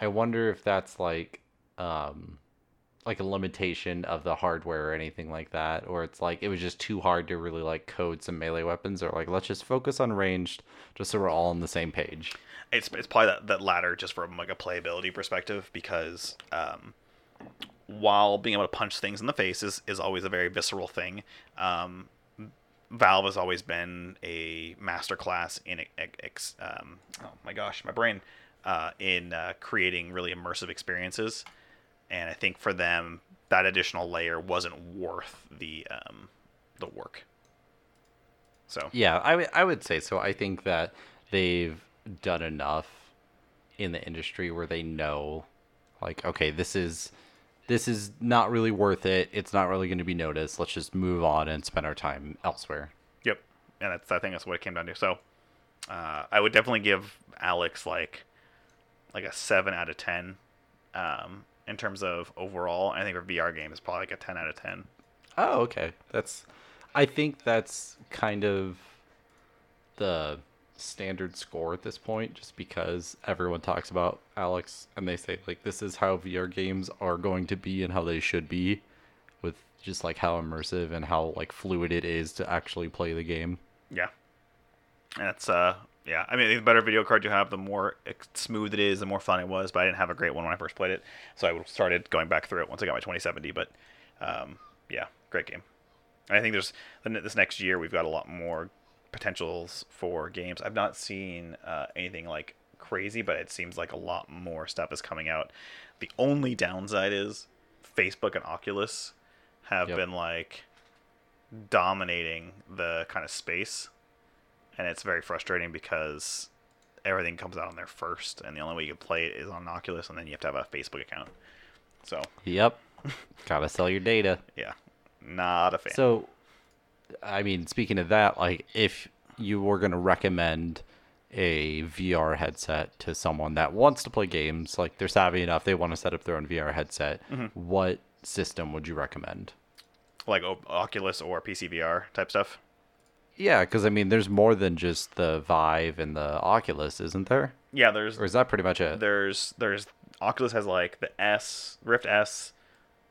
I wonder if that's like um like a limitation of the hardware or anything like that or it's like it was just too hard to really like code some melee weapons or like let's just focus on ranged just so we're all on the same page. It's it's probably that, that latter just from like a playability perspective because um, while being able to punch things in the face is, is always a very visceral thing. Um, Valve has always been a masterclass in ex- um, oh my gosh, my brain uh, in uh, creating really immersive experiences, and I think for them that additional layer wasn't worth the um, the work. So Yeah, I I would say so. I think that they've done enough in the industry where they know like okay, this is this is not really worth it. It's not really going to be noticed. Let's just move on and spend our time elsewhere. Yep, and that's I think that's what it came down to. So, uh, I would definitely give Alyx like like a seven out of ten um, in terms of overall. I think for VR game is probably like a ten out of ten. Oh, okay. That's I think that's kind of the standard score at this point just because everyone talks about Alyx and they say like this is how VR games are going to be and how they should be with just like how immersive and how like fluid it is to actually play the game. Yeah, it's uh yeah. I mean, the better video card you have, the more smooth it is, the more fun it was. But I didn't have a great one when I first played it, so I started going back through it once I got my 2070. But um, yeah, great game. And I think there's this next year we've got a lot more potentials for games. I've not seen uh, anything like crazy, but it seems like a lot more stuff is coming out. The only downside is Facebook and Oculus have Yep. been like dominating the kind of space, and it's very frustrating because everything comes out on there first, and the only way you can play it is on Oculus, and then you have to have a Facebook account. So Yep. Got to sell your data. yeah, not a fan. So, I mean, speaking of that, like if you were going to recommend a VR headset to someone that wants to play games, like they're savvy enough, they want to set up their own VR headset, mm-hmm. what system would you recommend? like o- Oculus or PC VR type stuff. Yeah, because I mean, there's more than just the Vive and the Oculus, isn't there? Yeah, there's Or is that pretty much it? there's there's Oculus has like the S Rift S,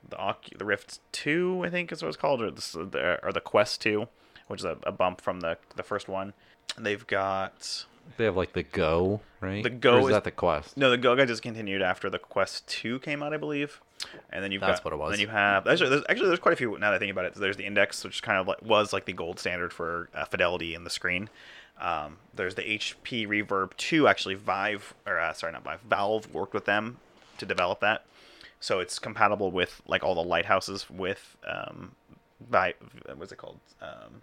the Ocu- the Rift Two I think is what it's called, or the or the Quest Two, which is a, a bump from the the first one. They've got They have like the Go, right? The Go Or is, is- that the Quest? no the Go got discontinued after the Quest Two came out, I believe. And then you've That's got what it was. Then you have actually there's, actually there's quite a few now that I think about it. There's the Index, which kind of like was like the gold standard for uh, fidelity in the screen. Um, there's the HP Reverb 2. Actually, Vive or uh, sorry, not Vive. Valve worked with them to develop that, so it's compatible with like all the lighthouses with um, Vive. What's it called? Um,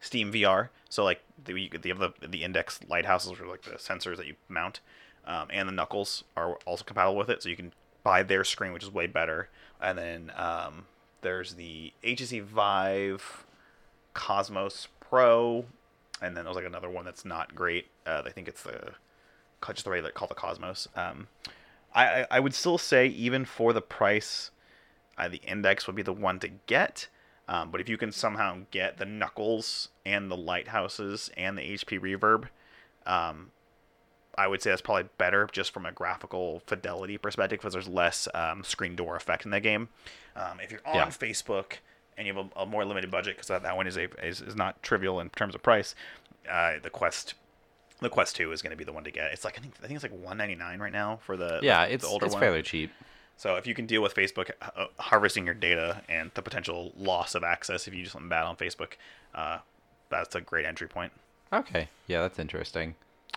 Steam VR. So like the the, the the Index lighthouses, are like the sensors that you mount, um, and the knuckles are also compatible with it. So you can buy their screen, which is way better. And then um, there's the HTC Vive Cosmos Pro, and then there's like another one that's not great. Uh, I think it's the just the way regular called the Cosmos. Um, I, I would still say even for the price, uh, the Index would be the one to get. Um, but if you can somehow get the Knuckles and the Lighthouses and the HP Reverb, um, I would say that's probably better just from a graphical fidelity perspective because there's less um, screen door effect in that game. Um, if you're on Yeah. Facebook and you have a, a more limited budget because that, that one is, a, is is not trivial in terms of price, uh, the Quest the Quest Two is going to be the one to get. It's like I think I think it's like 199 right now for the Yeah, the, it's the older it's one. fairly cheap. So if you can deal with Facebook uh, harvesting your data and the potential loss of access if you do something bad on Facebook, uh, that's a great entry point. Okay, yeah, that's interesting.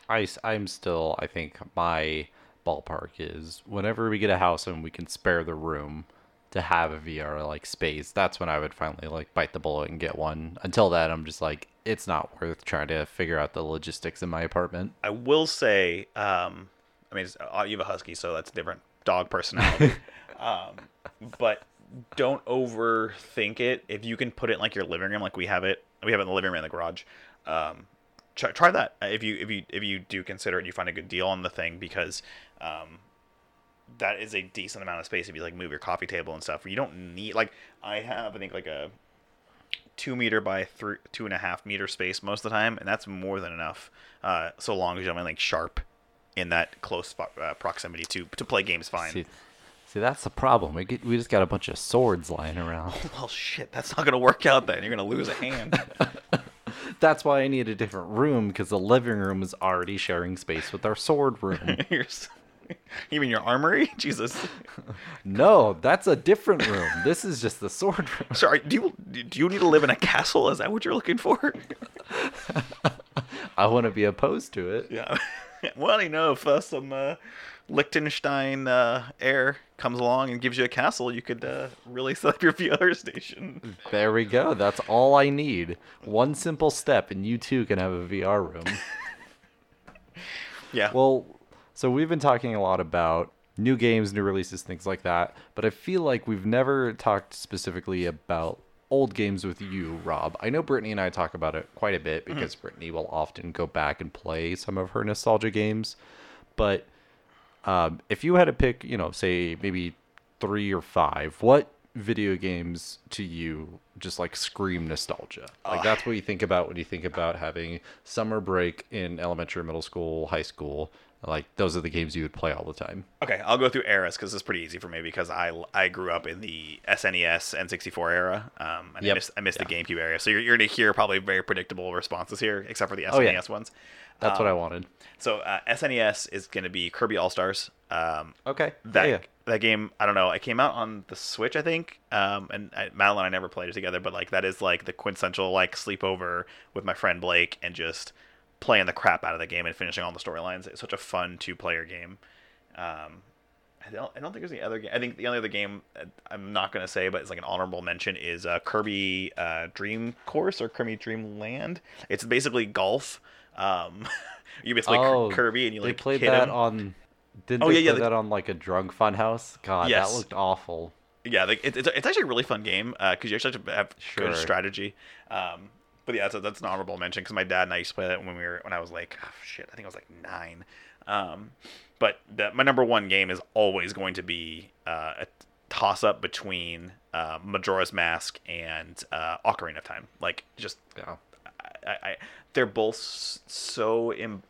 I I'm still I think my ballpark is whenever we get a house and we can spare the room to have a VR like space, that's when I would finally like bite the bullet and get one. Until then, I'm just like it's not worth trying to figure out the logistics in my apartment. I will say, um, I mean, uh, you have a husky, so that's a different dog personality. um, but don't overthink it. If you can put it in like your living room, like we have it, we have it in the living room in the garage. Um, try, try that Uh, if you if you if you do consider it, you find a good deal on the thing because um, that is a decent amount of space if you like move your coffee table and stuff. You don't need like I have I think like a two meter by three two and a half meter space most of the time, and that's more than enough. Uh, so long as you have like sharp in that close uh, proximity to to play games fine. See, see, that's the problem. We get we just got a bunch of swords lying around. Well, shit, that's not gonna work out. Then you're gonna lose a hand. that's why I need a different room because the living room is already sharing space with our sword room. You're you mean your armory? Jesus. no, that's a different room. This is just the sword room. Sorry, do you do you need to live in a castle? Is that what you're looking for? I want to be opposed to it. Yeah. well, you know, if uh, some uh, Liechtenstein uh, heir comes along and gives you a castle, you could uh, really set up your VR station. There we go. That's all I need. One simple step, and you too can have a VR room. Yeah. well, so we've been talking a lot about new games, new releases, things like that, but I feel like we've never talked specifically about old games with you, Rob. I know Brittany and I talk about it quite a bit because Brittany will often go back and play some of her nostalgia games, but um, if you had to pick, you know, say maybe three or five, what video games to you just like scream nostalgia? Like that's what you think about when you think about having summer break in elementary, middle school, high school. Like those are the games you would play all the time. Okay, I'll go through eras because it's pretty easy for me because I, I grew up in the SNES N64 era. Um, and I missed, I missed Yeah. the GameCube era. So you're, you're going to hear probably very predictable responses here, except for the SNES Oh, yeah. ones. That's what I Um, wanted. So uh, SNES is going to be Kirby All Stars. Um, Okay. that yeah. that game I don't know. It came out on the Switch, I think. Um, and I, Madeline and I never played it together, but like that is like the quintessential like sleepover with my friend Blake and just playing the crap out of the game and finishing all the storylines. It's such a fun two player game. Um, I don't, I don't think there's any other game. I think the only other game uh, I'm not gonna say, but it's like an honorable mention is uh, Kirby uh, Dream Course or Kirby Dream Land. It's basically golf. Um, you basically Oh, Kirby and you like. they played that him. on. Didn't Oh, they yeah, yeah, play they- that on like a drunk fun house? God, Yes. that looked awful. Yeah, like, it, it's, it's actually a really fun game because you actually have to have Sure. good strategy. Um, but yeah, that's, that's an honorable mention because my dad and I used to play that when we were when I was like oh, shit, I think I was like nine. Um, but the, my number one game is always going to be uh, a toss up between uh, Majora's Mask and uh, Ocarina of Time. Like just Yeah. I, I they're both so em-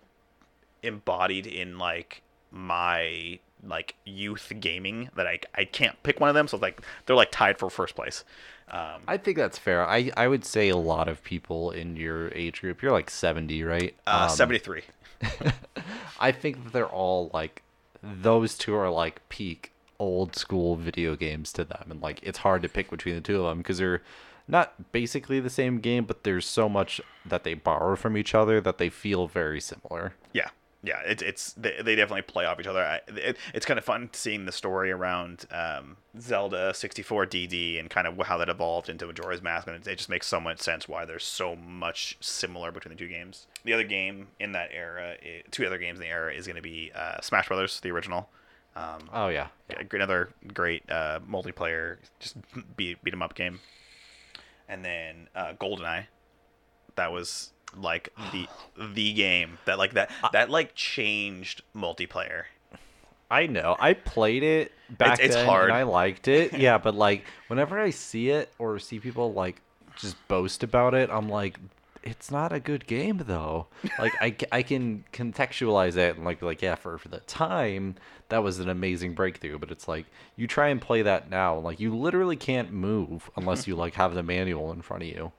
embodied in like my like youth gaming that I, I can't pick one of them so like they're like tied for first place um, I think that's fair. I, I would say a lot of people in your age group, you're like 70, right? uh, Um, 73 I think that they're all like, those two are like peak old school video games to them. And like, it's hard to pick between the two of them because they're not basically the same game, but there's so much that they borrow from each other that they feel very similar. yeah yeah it's it's they, they definitely play off each other I, it, it's kind of fun seeing the story around um, zelda 64 dd and kind of how that evolved into majora's mask and it, it just makes so much sense why there's so much similar between the two games the other game in that era two other games in the era is going to be uh, smash brothers the original Um, Oh yeah. yeah, another great uh, multiplayer, just beat beat 'em up game. And then uh, GoldenEye, that was like the the game that like that that like changed multiplayer. I know. I played it back it's then hard. and I liked it. Yeah, but like whenever I see it or see people like just boast about it, I'm like it's not a good game though. Like I, I can contextualize it and like like yeah, for for the time that was an amazing breakthrough, but it's like you try and play that now, like you literally can't move unless you like have the manual in front of you.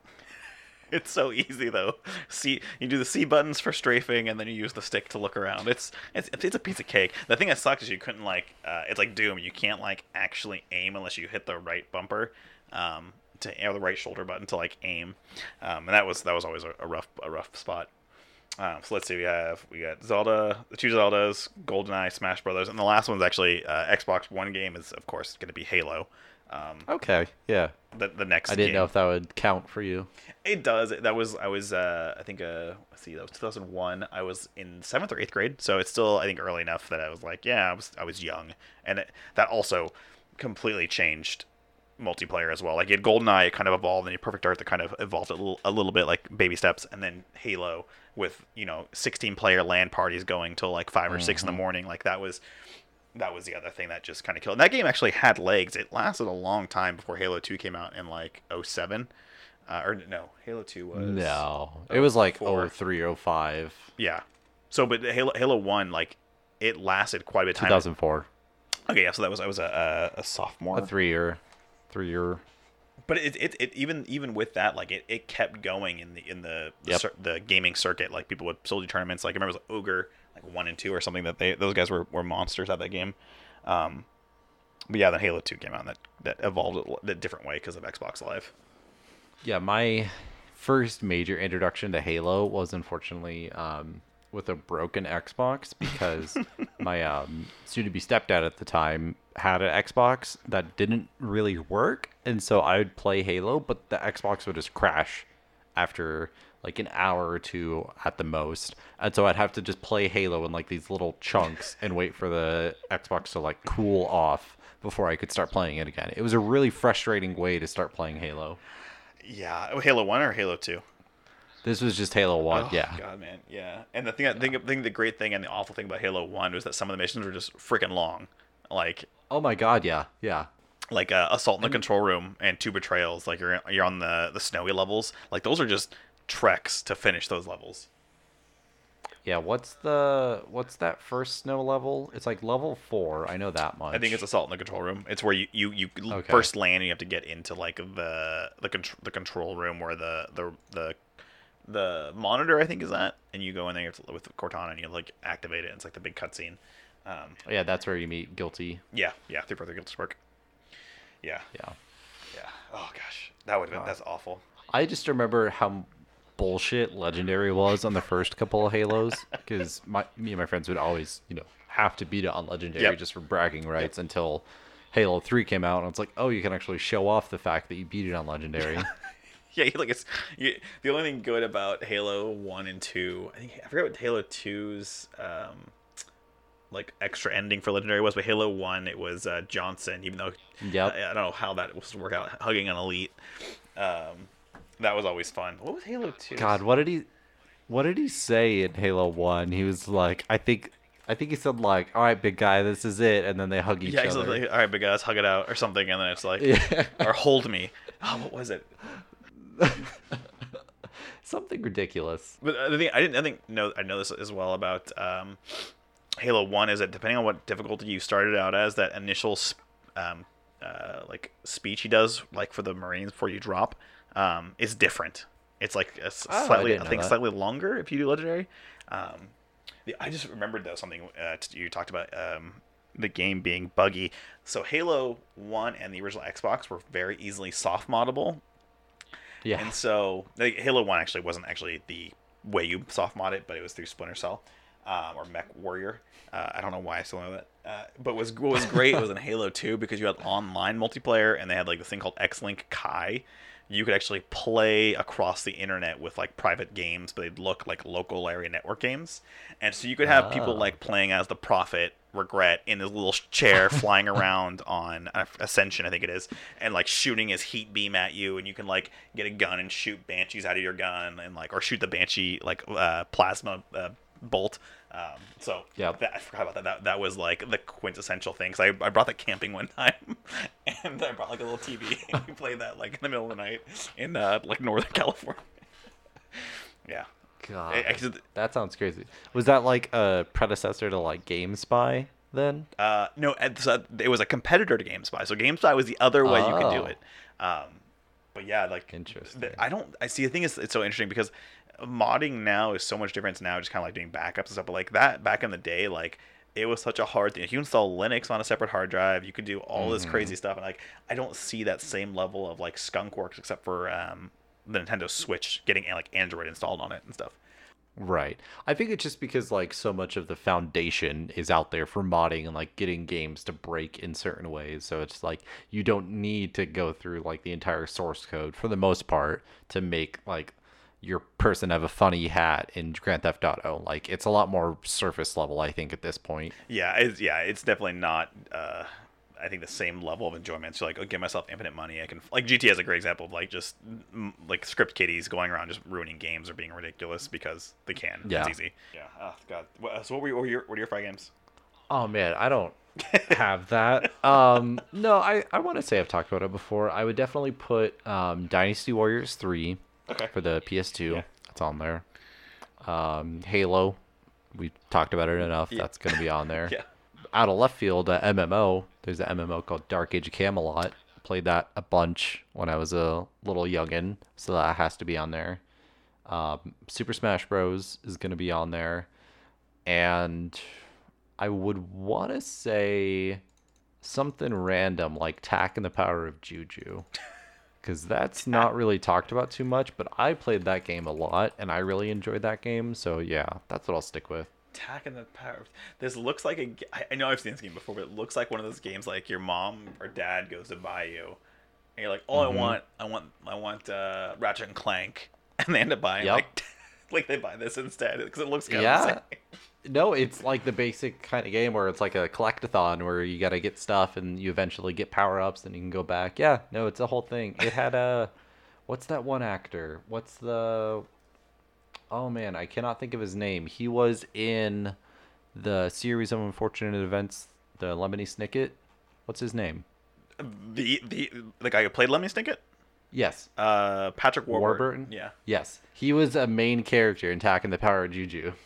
It's so easy though. See, you do the C buttons for strafing, and then you use the stick to look around. It's it's it's a piece of cake. The thing that sucks is you couldn't like uh, it's like Doom. You can't like actually aim unless you hit the right bumper, um, to or the right shoulder button to like aim, um, and that was that was always a, a rough a rough spot. Um, so let's see. We have we got Zelda, the two Zeldas, GoldenEye, Smash Brothers, and the last one's actually uh, Xbox One game is of course going to be Halo. Um, Okay, yeah. the the next. I didn't game. know if that would count for you. It does. That was I was uh, I think uh let's see that was 2001. I was in seventh or eighth grade, so it's still I think early enough that I was like, yeah, I was I was young, and it, that also completely changed multiplayer as well. Like you had GoldenEye, it kind of evolved, and you had Perfect Dark that kind of evolved a little a little bit like baby steps, and then Halo with you know 16 player LAN parties going till like 5 or six in the morning. Like that was that was the other thing that just kind of killed. And that game actually had legs. It lasted a long time before Halo 2 came out in like 07. Uh, or no, Halo 2 was No, it was like four. oh three oh five. Yeah. So, but Halo Halo 1 like it lasted quite a bit of time. 2004. Okay, yeah. So that was I was a a, a sophomore. A three year, three year. but it, it, it even even with that like it, it kept going in the in the the, Yep. cir- the gaming circuit like people would soldier tournaments like I remember it was ogre like one and two or something that they those guys were, were monsters at that game. Um but yeah then halo 2 came out and that that evolved a, a different way because of xbox live. Yeah, my first major introduction to Halo was unfortunately um, with a broken Xbox because my um, soon-to-be stepdad at the time had an Xbox that didn't really work, and so I would play Halo, but the Xbox would just crash after like an hour or two at the most, and so I'd have to just play Halo in like these little chunks and wait for the Xbox to like cool off before I could start playing it again. It was a really frustrating way to start playing Halo. yeah oh, halo 1 or halo 2 This was just Halo One, Oh, yeah. God, man, yeah. And the thing, I think, I think the great thing and the awful thing about Halo One was that some of the missions were just freaking long, like Oh my god, yeah, yeah. like uh, assault in the control room and two betrayals. Like you're you're on the the snowy levels. Like those are just treks to finish those levels. Yeah, what's the what's that first snow level? It's like level four. I know that much. I think it's assault in the control room. It's where you you, you Okay. first land and you have to get into like the the contr- the control room where the the the the monitor I think is at, and you go in there with Cortana and you like activate it. It's like the big cutscene. Um, yeah, that's where you meet Guilty. yeah, yeah, through further Guilty Spark. Yeah, Yeah. yeah. Oh gosh, that would have been that's awful. I just remember how bullshit Legendary was on the first couple of Halos because my me and my friends would always, you know, have to beat it on Legendary Yep. just for bragging rights until Halo Three came out, and it's like, oh, you can actually show off the fact that you beat it on Legendary. Yeah, like it's you, the only thing good about Halo One and Two. I think I forget what Halo 2's um, like extra ending for Legendary was, but Halo One it was uh, Johnson. Even though Yep. I, I don't know how that was to work out, hugging an elite. Um, that was always fun. What was Halo Two? God, what did he what did he say in Halo 1? He was like, I think I think he said like, "All right, big guy, this is it." And then they hug each other. Yeah, other. like, all right, big guys, hug it out or something, and then it's like, Yeah. or hold me. Oh, what was it? Something ridiculous. But uh, the thing I didn't I think know I know this as well about um, Halo One is that depending on what difficulty you started out as, that initial sp- um, uh, like speech he does like for the Marines before you drop um, is different. It's like a Oh, I slightly I, didn't think slightly longer if you do legendary. Um, the, I just remembered though something uh, t- you talked about um, the game being buggy. So Halo One and the original Xbox were very easily soft moddable Yeah. and so like, Halo One actually wasn't actually the way you soft mod it, but it was through Splinter Cell um, or Mech Warrior. Uh, I don't know why I still know that. Uh, but was what was great was in Halo Two because you had online multiplayer and they had like this thing called X-Link Kai. You could actually play across the internet with like private games, but they'd look like local area network games. And so you could have people Ah. like playing as the Prophet regret in his little chair flying around on uh, Ascension, I think it is, and like shooting his heat beam at you, and you can like get a gun and shoot banshees out of your gun, and like or shoot the banshee like uh, plasma uh, bolt. Um, so yeah, I forgot about that. That that was like the quintessential thing. Cause I, I brought that camping one time, and I brought like a little TV. and we played that like in the middle of the night in uh, like Northern California. yeah. God, I- I- that sounds crazy. Was that like a predecessor to like GameSpy then? Uh, no, it was a competitor to GameSpy. So GameSpy was the other way you could do Oh. it. Um, but yeah, like Interesting. I don't. I see. The thing is, it's so interesting because modding now is so much different now. Just kind of like doing backups and stuff. But like that back in the day, like it was such a hard thing. If you install Linux on a separate hard drive, you could do all this Mm-hmm. crazy stuff. And like I don't see that same level of like skunkworks except for um, the Nintendo Switch getting like Android installed on it and stuff. Right. I think it's just because like so much of the foundation is out there for modding and like getting games to break in certain ways. So it's like you don't need to go through like the entire source code for the most part to make like your person have a funny hat in Grand Theft Auto. Like it's a lot more surface level, I think, at this point. Yeah, it's yeah, it's definitely not. Uh, I think the same level of enjoyment. So like, oh, give myself infinite money. I can like GTA is a great example of like just mm, like script kiddies going around just ruining games or being ridiculous because they can. Yeah. It's easy. Yeah. Oh god. So what were, your, what were your what are your five games? Oh man, I don't have that. Um, no, I, I want to say I've talked about it before. I would definitely put um, Dynasty Warriors 3 Okay. for the PS2. Yeah. That's on there. Um, Halo, we talked about it enough. Yeah. That's going to be on there. Yeah. Out of left field, uh, MMO. There's an MMO called Dark Age of Camelot. Played that a bunch when I was a little youngin, so that has to be on there. Um, Super Smash Bros. is going to be on there. And I would want to say something random like Tak and the Power of Juju. Because that's not really talked about too much, but I played that game a lot and I really enjoyed that game. So yeah, that's what I'll stick with. Attack in the Power. of- This looks like a. I know I've seen this game before, but it looks like one of those games like your mom or dad goes to buy you, and you're like, "Oh, Mm-hmm. I want, I want, I want uh, Ratchet and Clank," and they end up buying Yep. like, like they buy this instead because it looks kind Yeah. of the same. No, it's like the basic kind of game where it's like a collectathon where you got to get stuff and you eventually get power ups and you can go back. Yeah, no, it's a whole thing. It had a. What's that one actor? What's the. Oh man, I cannot think of his name. He was in the series of unfortunate events, the Lemony Snicket. What's his name? The the the guy who played Lemmy Snicket, Yes. uh, Patrick Warburton. Warburton? Yeah, Yes. He was a main character in Attack and the Power of Juju.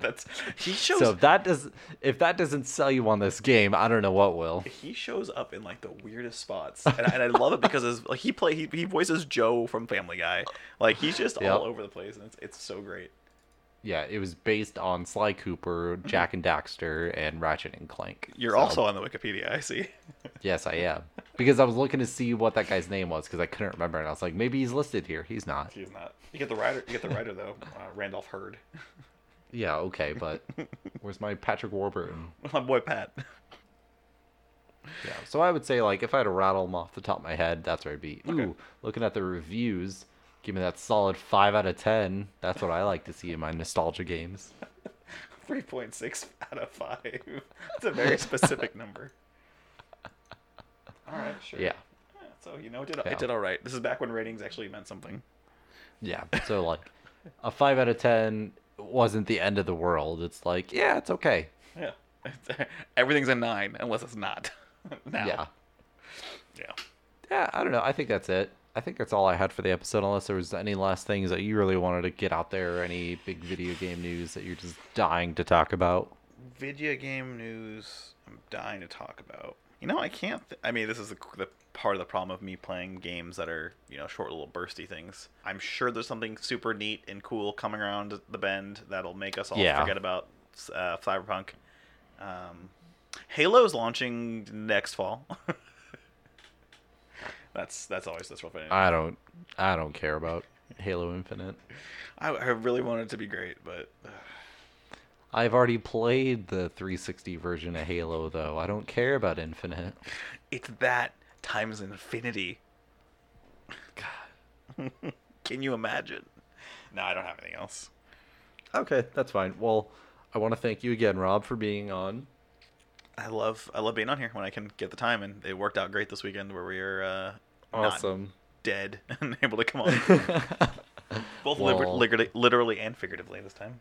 that's he shows So if that does if that doesn't sell you on this game, I don't know what will. he shows up in like the weirdest spots, and, I- and I love it because his, like he play he, he voices Joe from Family Guy, like he's just Yep. all over the place, and it's it's so great. Yeah, it was based on Sly Cooper, Jak and Daxter, and Ratchet and Clank. You're So, also on the Wikipedia, I see. yes, I am because I was looking to see what that guy's name was because I couldn't remember, and I was like, maybe he's listed here. He's not. He's not. You get the writer. You get the writer though, uh, Randolph Hurd. Yeah, okay, but where's my Patrick Warburton? My boy Pat. Yeah, so I would say like if I had to rattle them off the top of my head, that's where I'd be. Okay. Ooh, looking at the reviews, give me that solid five out of ten. That's what I like to see in my nostalgia games. Three point six out of five. It's a very specific number. All right, sure. Yeah. Yeah, So you know, it did Yeah. it did all right. This is back when ratings actually meant something. Yeah. So like a five out of ten wasn't the end of the world. It's like, yeah, it's okay. Yeah. Everything's a nine unless it's not. now. Yeah. Yeah. Yeah, I don't know. I think that's it. I think that's all I had for the episode, unless there was any last things that you really wanted to get out there, or any big video game news that you're just dying to talk about. Video game news. I'm dying to talk about. You know, I can't. Th- I mean, this is the, the part of the problem of me playing games that are you know short little bursty things. I'm sure there's something super neat and cool coming around the bend that'll make us all Yeah. forget about uh, Cyberpunk. Um, Halo's launching next fall. that's that's always that's real. I don't, I don't care about Halo Infinite. I, I really want it to be great, but uh, I've already played the 360 version of Halo, though. I don't care about Infinite. it's that times infinity. God, can you imagine? No, I don't have anything else. Okay, that's fine. Well, I want to thank you again, Rob, for being on. I love I love being on here when I can get the time, and it worked out great this weekend where we are uh, Awesome. dead and able to come on. Both liber- literally, literally and figuratively this time.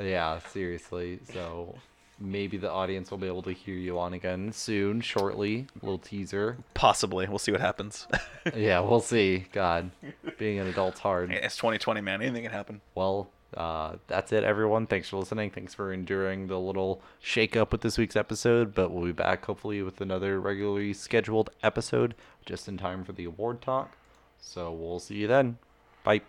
Yeah, seriously. So maybe the audience will be able to hear you on again soon, shortly. little teaser. Possibly, we'll see what happens. Yeah, we'll see. God, being an adult's hard. it's 2020, man. Anything can happen. Well, uh, that's it, everyone. Thanks for listening. Thanks for enduring the little shake up with this week's episode. But we'll be back hopefully with another regularly scheduled episode just in time for the award talk. So we'll see you then. Bye.